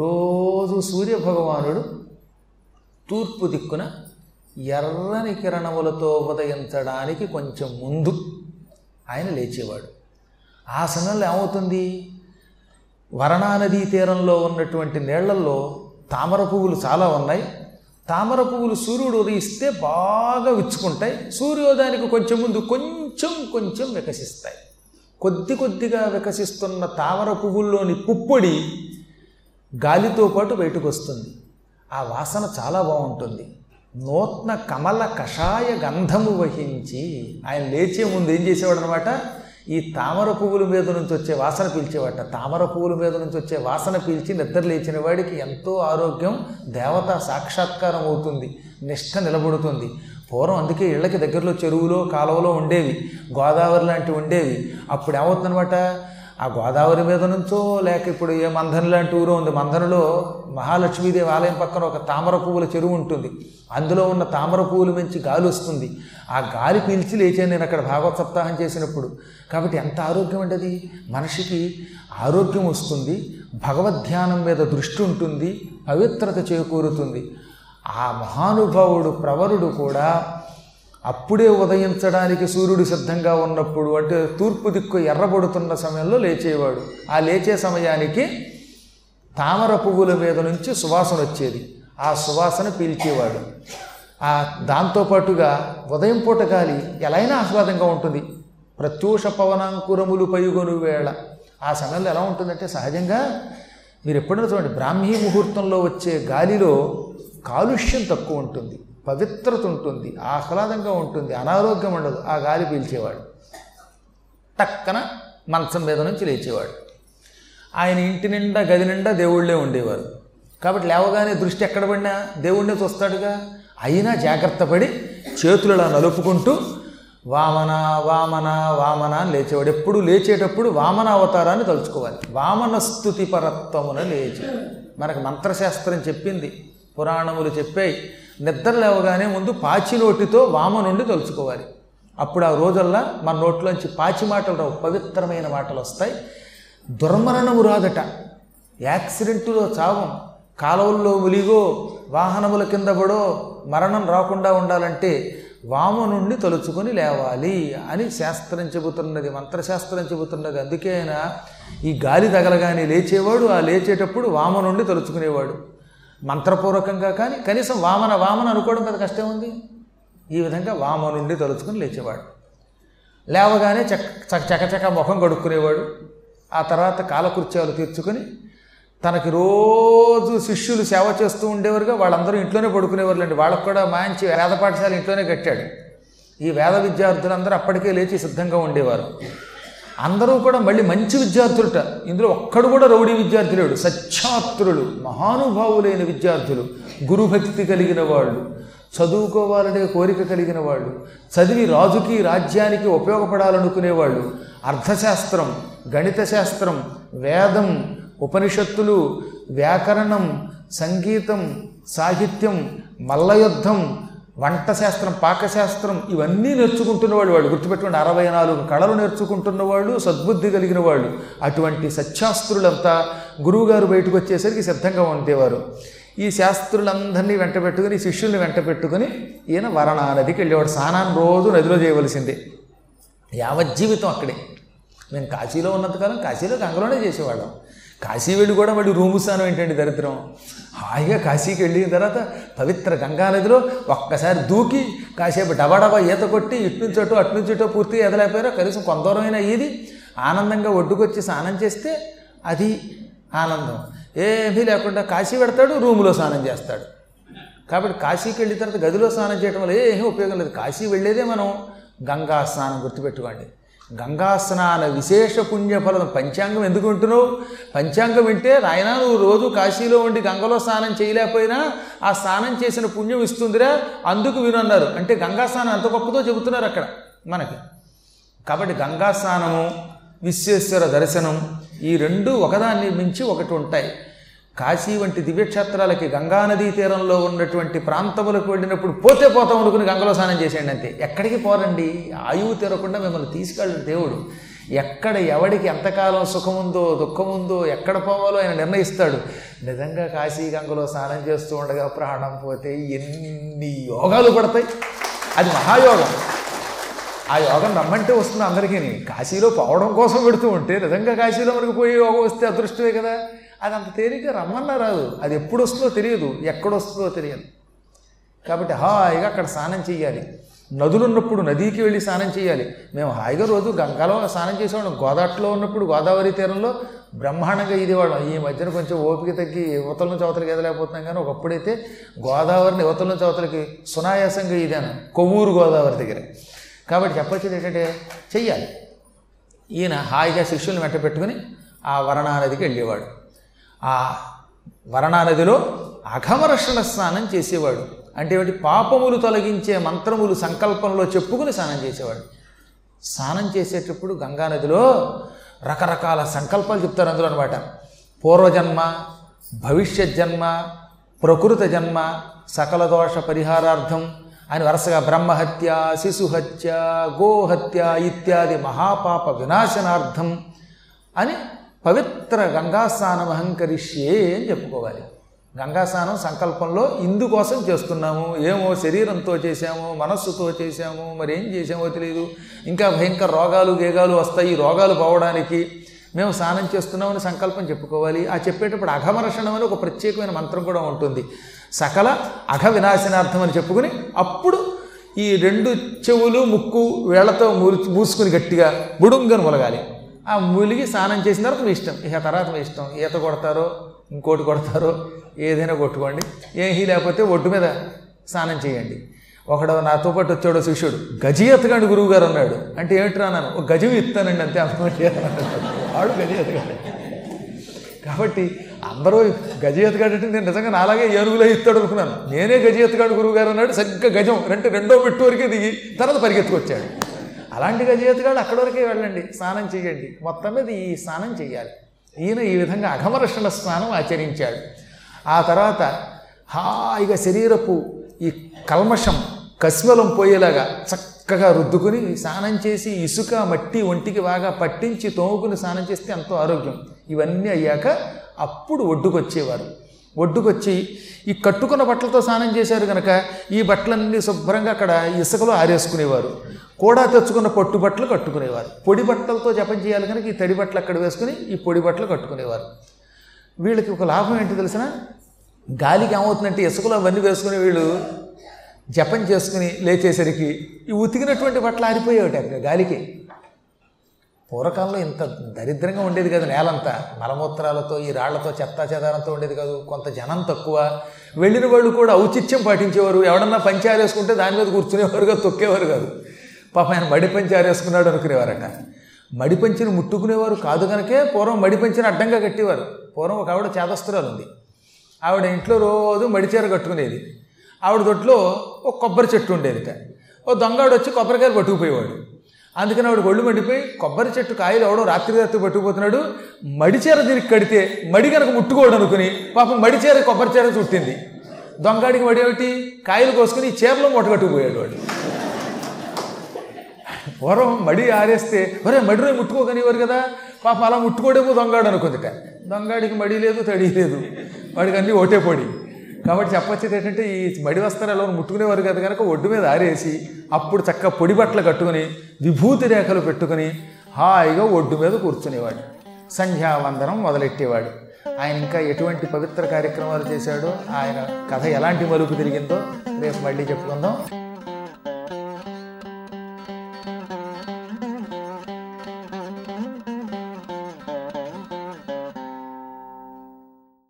రోజు సూర్యభగవానుడు తూర్పు దిక్కున ఎర్రని కిరణములతో ఉదయించడానికి కొంచెం ముందు ఆయన లేచేవాడు. ఆ సమయంలో ఏమవుతుంది? వరణా నదీ తీరంలో ఉన్నటువంటి నీళ్ళలో తామర పువ్వులు చాలా ఉన్నాయి. తామర పువ్వులు సూర్యుడు ఉదయిస్తే బాగా విచ్చుకుంటాయి. సూర్యోదయానికి కొంచెం ముందు కొంచెం కొంచెం వికసిస్తాయి. కొద్ది కొద్దిగా వికసిస్తున్న తామర పువ్వుల్లోని పుప్పొడి గాలితో పాటు బయటకు వస్తుంది ఆ వాసన చాలా బాగుంటుంది. నూతన కమల కషాయ గంధము వహించి ఆయన లేచే ముందు ఏం చేసేవాడు అనమాట ఈ తామర పువ్వుల మీద నుంచి వచ్చే వాసన పీల్చేవాట. తామర పువ్వుల మీద నుంచి వచ్చే వాసన పీల్చి నిద్ర లేచిన వాడికి ఎంతో ఆరోగ్యం దేవత సాక్షాత్కారం అవుతుంది. నిష్ఠ నిలబడుతుంది. పూర్వం అందుకే ఇళ్ళకి దగ్గరలో చెరువులో కాలువలో ఉండేవి. గోదావరి లాంటివి ఉండేవి. అప్పుడు ఏమవుతుందనమాట? ఆ గోదావరి మీద నుంచో లేక ఇప్పుడు ఏ మంథని లాంటి ఊరు ఉంది. మంధనలో మహాలక్ష్మీదేవి ఆలయం పక్కన ఒక తామర పువ్వుల చెరువు ఉంటుంది. అందులో ఉన్న తామర పువ్వులు మంచి గాలి వస్తుంది. ఆ గాలి పీల్చి లేచాను నేను అక్కడ భాగవత సప్తాహం చేసినప్పుడు. కాబట్టి ఎంత ఆరోగ్యం అంటే అది? మనిషికి ఆరోగ్యం వస్తుంది భగవద్ధ్యానం మీద దృష్టి ఉంటుంది పవిత్రత చేకూరుతుంది. ఆ మహానుభావుడు ప్రవరుడు కూడా అప్పుడే ఉదయించడానికి సూర్యుడు సిద్ధంగా ఉన్నప్పుడు అంటే తూర్పు దిక్కు ఎర్రబడుతున్న సమయంలో లేచేవాడు. ఆ లేచే సమయానికి తామర పువ్వుల మీద నుంచి సువాసన వచ్చేది. ఆ సువాసన పీల్చేవాడు. ఆ దాంతోపాటుగా ఉదయం పూట గాలి ఎలా అయినా ఆహ్లాదంగా ఉంటుంది. ప్రత్యూష పవనాంకురములు పైగొను వేళ. ఆ సమయంలో ఎలా ఉంటుందంటే సహజంగా మీరు ఎప్పుడైనా చూడండి బ్రాహ్మీ ముహూర్తంలో వచ్చే గాలిలో కాలుష్యం తక్కువ ఉంటుంది. పవిత్రత ఉంటుంది ఆహ్లాదంగా ఉంటుంది అనారోగ్యం ఉండదు. ఆ గాలి పీల్చేవాడు. టక్కన మంచం మీద నుంచి లేచేవాడు. ఆయన ఇంటి నిండా గది నిండా దేవుళ్ళే ఉండేవారు. కాబట్టి లేవగానే దృష్టి ఎక్కడ పడినా దేవుణ్ణే చూస్తాడుగా. అయినా జాగ్రత్త పడి చేతులు నలుపుకుంటూ వామన వామన వామన అని లేచేవాడు. ఎప్పుడు లేచేటప్పుడు వామన అవతారాన్ని తలుచుకోవాలి. వామన స్థుతి పరత్వమున లేచి మనకు మంత్రశాస్త్రం చెప్పింది పురాణములు చెప్పాయి. నిద్ర లేవగానే ముందు పాచి నోటితో వామ నుండి తలుచుకోవాలి. అప్పుడు ఆ రోజల్లా మన నోట్లోంచి పాచి మాటలు రావు పవిత్రమైన మాటలు వస్తాయి. దుర్మరణము రాదట. యాక్సిడెంటులో చావం కాలువల్లో ములిగో వాహనముల కింద పడో మరణం రాకుండా ఉండాలంటే వాము నుండి తలుచుకొని లేవాలి అని శాస్త్రం చెబుతున్నది మంత్రశాస్త్రం చెబుతున్నది. అందుకే ఆయన ఈ గాలి తగలగానే లేచేవాడు ఆ లేచేటప్పుడు వామ నుండి తలుచుకునేవాడు. మంత్రపూర్వకంగా కానీ కనీసం వామన వామన అనుకోవడం పెద్ద కష్టం ఉంది. ఈ విధంగా వామనుండి తలుచుకుని లేచేవాడు. లేవగానే చక్ చకచక ముఖం కడుక్కునేవాడు. ఆ తర్వాత కాలకృత్యాలు తీర్చుకొని తనకి రోజు శిష్యులు సేవ చేస్తూ ఉండేవారుగా వాళ్ళందరూ ఇంట్లోనే పడుకునేవారులేండి. వాళ్ళకు కూడా మంచి వేద పాఠశాల ఇంట్లోనే కట్టాడు. ఈ వేద విద్యార్థులందరూ అప్పటికే లేచి సిద్ధంగా ఉండేవారు. అందరూ కూడా మళ్ళీ మంచి విద్యార్థులట. ఇందులో ఒక్కడు కూడా రౌడీ విద్యార్థులేడు సచ్ఛాత్రులు మహానుభావులైన విద్యార్థులు గురుభక్తి కలిగిన వాళ్ళు చదువుకోవాలనే కోరిక కలిగిన వాళ్ళు చదివి రాజుకి రాజ్యానికి ఉపయోగపడాలనుకునేవాళ్ళు అర్థశాస్త్రం గణిత శాస్త్రం వేదం ఉపనిషత్తులు వ్యాకరణం సంగీతం సాహిత్యం మల్లయుద్ధం వంట శాస్త్రం పాకశాస్త్రం ఇవన్నీ నేర్చుకుంటున్న వాళ్ళు. వాళ్ళు గుర్తుపెట్టుకుని అరవై నాలుగు కళలు నేర్చుకుంటున్న వాళ్ళు సద్బుద్ధి కలిగిన వాళ్ళు అటువంటి సత్శాస్త్రులంతా గురువుగారు బయటకు వచ్చేసరికి సిద్ధంగా ఉండేవారు. ఈ శాస్త్రులందరినీ వెంట పెట్టుకుని శిష్యుల్ని వెంట పెట్టుకుని ఈయన వరణా నదికి వెళ్ళేవాడు. స్నానాన్ని రోజు నదిలో చేయవలసిందే. యావజ్జీవితం అక్కడే. మేము కాశీలో ఉన్నంతకాలం కాశీలో గంగలోనే చేసేవాళ్ళం. కాశీ వెళ్ళి కూడా మళ్ళీ రూము స్నానం ఏంటండి దరిద్రం? హాయిగా కాశీకి వెళ్ళిన తర్వాత పవిత్ర గంగానదిలో ఒక్కసారి దూకి కాసేపు డబాడబా ఈత కొట్టి ఇటు నుంచి అటు నుంచి పూర్తిగా ఎదలేకపోయారో కనీసం కొంత దూరమైనా ఇది ఆనందంగా ఒడ్డుకొచ్చి స్నానం చేస్తే అది ఆనందం. ఏమీ లేకుండా కాశీ పెడతాడు రూములో స్నానం చేస్తాడు. కాబట్టి కాశీకి వెళ్ళిన తర్వాత గదిలో స్నానం చేయడం వల్ల ఏమీ ఉపయోగం లేదు. కాశీ వెళ్ళేదే మనం గంగా స్నానం గుర్తుపెట్టుకోండి. గంగా స్నాన విశేష పుణ్యఫలం. పంచాంగం ఎందుకు వింటున్నావు పంచాంగం వింటే నాయనా నువ్వు రోజు కాశీలో ఉండి గంగలో స్నానం చేయలేకపోయినా ఆ స్నానం చేసిన పుణ్యం ఇస్తుందిరా అందుకు వినన్నారు. అంటే గంగా స్నానం ఎంత గొప్పదో చెబుతున్నారు అక్కడ మనకి. కాబట్టి గంగా స్నానము విశ్వేశ్వర దర్శనం ఈ రెండు ఒకదాన్ని మించి ఒకటి ఉంటాయి. కాశీ వంటి దివ్యక్షేత్రాలకి గంగానదీ తీరంలో ఉన్నటువంటి ప్రాంతములకు వెళ్ళినప్పుడు పోతే పోతాం అనుకుని గంగలో స్నానం చేసేయండి అంతే. ఎక్కడికి పోరండి? ఆయువు తీరకుండా మిమ్మల్ని తీసుకెళ్ళిన దేవుడు. ఎక్కడ ఎవడికి ఎంతకాలం సుఖముందో దుఃఖముందో ఎక్కడ పోవాలో ఆయన నిర్ణయిస్తాడు. నిజంగా కాశీ గంగలో స్నానం చేస్తూ ఉండగా ప్రాణం పోతే ఎన్ని యోగాలు పడతాయి? అది మహాయోగం. ఆ యోగం రమ్మంటే వస్తుంది అందరికీ కాశీలో పోవడం కోసం పెడుతూ ఉంటే నిజంగా కాశీలో మనకు పోయి యోగం వస్తే అదృష్టమే కదా. అది అంత తేలిక రమ్మన్నా రాదు. అది ఎప్పుడు వస్తుందో తెలియదు ఎక్కడ వస్తుందో తెలియదు. కాబట్టి హాయిగా అక్కడ స్నానం చేయాలి నదులు ఉన్నప్పుడు నదికి వెళ్ళి స్నానం చేయాలి మేము హాయిగా రోజు గంగలో స్నానం చేసేవాళ్ళం. గోదాట్లో ఉన్నప్పుడు గోదావరి తీరంలో బ్రహ్మాండంగా ఇదేవాళ్ళం. ఈ మధ్యన కొంచెం ఓపిక తగ్గి యువతల నుంచి అవతలకి ఎదలేకపోతున్నాం కానీ ఒకప్పుడైతే గోదావరిని యువతల నుంచి అవతలకి సునాయాసంగా ఇదాను? కొవ్వూరు గోదావరి దగ్గర. కాబట్టి చెప్పొచ్చేది ఏంటంటే చెయ్యాలి. ఈయన హాయిగా శిష్యుల్ని వెంట పెట్టుకుని ఆ వరణానదికి వెళ్ళేవాడు. ఆ వరణా నదిలో అఘమరక్షణ స్నానం చేసేవాడు. అంటే ఏమిటి? పాపములు తొలగించే మంత్రములు సంకల్పంలో చెప్పుకుని స్నానం చేసేవాడు. స్నానం చేసేటప్పుడు గంగానదిలో రకరకాల సంకల్పాలు చెప్తారు అందులో అనమాట పూర్వజన్మ భవిష్యత్ జన్మ ప్రకృత జన్మ సకల దోష పరిహారార్థం అని వరుసగా బ్రహ్మహత్య శిశుహత్య గోహత్య ఇత్యాది మహాపాప వినాశనార్థం అని పవిత్ర గంగాస్నానం అహంకరిష్యే అని చెప్పుకోవాలి. గంగాస్నానం సంకల్పంలో ఇందుకోసం చేస్తున్నాము. ఏమో శరీరంతో చేశాము మనస్సుతో చేశాము మరి ఏం చేసామో తెలియదు ఇంకా భయంకర రోగాలు గేగాలు వస్తాయి. రోగాలు పోవడానికి మేము స్నానం చేస్తున్నామని సంకల్పం చెప్పుకోవాలి. ఆ చెప్పేటప్పుడు అఘమర్షణం అని ఒక ప్రత్యేకమైన మంత్రం కూడా ఉంటుంది. సకల అఘ వినాశనార్థం అని చెప్పుకుని అప్పుడు ఈ రెండు చెవులు ముక్కు వేళ్ళతో మూలు మూసుకుని గట్టిగా బుడుంగను మొలగాలి. ఆ ములిగి స్నానం చేసిన తర్వాత మీ ఇష్టం. ఇక తర్వాత మీ ఇష్టం. ఈత కొడతారో ఇంకోటి కొడతారో ఏదైనా కొట్టుకోండి. ఏమీ లేకపోతే ఒడ్డు మీద స్నానం చేయండి. ఒకడు నాతో పాటు వచ్చాడు శిష్యుడు. గజి ఎత్తగాడు గురువు గారు అన్నాడు. అంటే ఏమిటి అన్నాను. ఒక గజం ఇస్తానండి అంతే అనుకోండి. వాడు గజి ఎత్తగాడు కాబట్టి అందరూ గజి ఎత్తగాడు అంటే నేను నిజంగా నాలాగే ఏనుగులో ఇస్తాడు అనుకున్నాను. నేనే గజి ఎత్తగాడు గురువు గారు అన్నాడు. సరిగ్గా గజం అంటే రెండో మెట్టు వరకే దిగి తర్వాత పరిగెత్తుకొచ్చాడు. అలాంటి గజి అక్కడి వరకే వెళ్ళండి స్నానం చేయండి. మొత్తం మీద ఈ స్నానం చేయాలి. ఈయన ఈ విధంగా అఘమరక్షణ స్నానం ఆచరించాడు. ఆ తర్వాత హాయిగా శరీరపు ఈ కల్మషం కస్మలం పోయేలాగా చక్కగా రుద్దుకుని స్నానం చేసి ఇసుక మట్టి ఒంటికి బాగా పట్టించి తోముకుని స్నానం చేస్తే ఎంతో ఆరోగ్యం. ఇవన్నీ అయ్యాక అప్పుడు ఒడ్డుకొచ్చేవారు. ఒడ్డుకొచ్చి ఈ కట్టుకున్న బట్టలతో స్నానం చేశారు కనుక ఈ బట్టలన్నీ శుభ్రంగా అక్కడ ఇసుకలో ఆరేసుకునేవారు. కూడా తెచ్చుకున్న పట్టు బట్టలు కట్టుకునేవారు. పొడి బట్టలతో జపం చేయాలి కనుక ఈ తడి బట్టలు అక్కడ వేసుకుని ఈ పొడి బట్టలు కట్టుకునేవారు. వీళ్ళకి ఒక లాభం ఏంటి తెలిసిన గాలికి ఏమవుతుందంటే ఇసుకలో అవన్నీ వేసుకుని వీళ్ళు జపం చేసుకుని లేచేసరికి ఈ ఉతికినటువంటి బట్టలు ఆరిపోయేవి అక్కడ గాలికి. పూర్వకాలంలో ఇంత దరిద్రంగా ఉండేది కదా నేలంతా. మలమూత్రాలతో ఈ రాళ్ళతో చెత్తా చెదారంతో ఉండేది కాదు. కొంత జనం తక్కువ. వెళ్ళిన వాళ్ళు కూడా ఔచిత్యం పాటించేవారు. ఎవడన్నా పంచి ఆరేసుకుంటే దాని మీద కూర్చునేవారు కాదు తొక్కేవారు కాదు. పాప ఆయన మడి పంచి ఆరేసుకున్నాడు అనుకునేవారట. మడిపంచిని ముట్టుకునేవారు కాదు కనుకే పూర్వం మడిపంచిని అడ్డంగా కట్టేవారు. పూర్వం ఒక ఆవిడ చేదస్తురాలు ఉంది ఆవిడ ఇంట్లో రోజు మడిచీర కట్టుకునేది. ఆవిడ దొడ్లో ఒక కొబ్బరి చెట్టు ఉండేదిట. ఓ దొంగాడు వచ్చి కొబ్బరికాయలు పట్టుకుపోయేవాడు. అందుకని ఆవిడ ఒళ్ళు మండిపోయి కొబ్బరి చెట్టు కాయలు అవడం రాత్రి రాత్రి పట్టుకుపోతున్నాడు. మడిచీర తిరిగి కడితే మడి కనుక ముట్టుకోడు అనుకుని పాపం మడిచీర కొబ్బరి చీర చుట్టింది. దొంగాడికి మడి ఒకటి కాయలు కోసుకుని ఈ చీరలో మూట కట్టుకుపోయాడు వాడు. పూర్వం మడి ఆరేస్తే ఒరే మడి రోజు ముట్టుకోకనివ్వరు కదా? పాపం అలా ముట్టుకోడేమో దొంగాడు అనుకుందిట. దొంగాడికి మడి లేదు తడి లేదు. వాడికి అన్నీ ఓటే పొడి. కాబట్టి చెప్పొచ్చేది ఏంటంటే ఈ మడి వస్త్రాలు ముట్టుకునేవారు కదా కనుక ఒడ్డు మీద ఆరేసి అప్పుడు చక్కగా పొడి బట్టలు కట్టుకుని విభూతి రేఖలు పెట్టుకుని హాయిగా ఒడ్డు మీద కూర్చునేవాడు. సంధ్యావందనం మొదలెట్టేవాడు. ఆయన ఇంకా ఎటువంటి పవిత్ర కార్యక్రమాలు చేశాడో ఆయన కథ ఎలాంటి మలుపు తిరిగిందో రేపు మళ్ళీ చెప్పుకుందాం.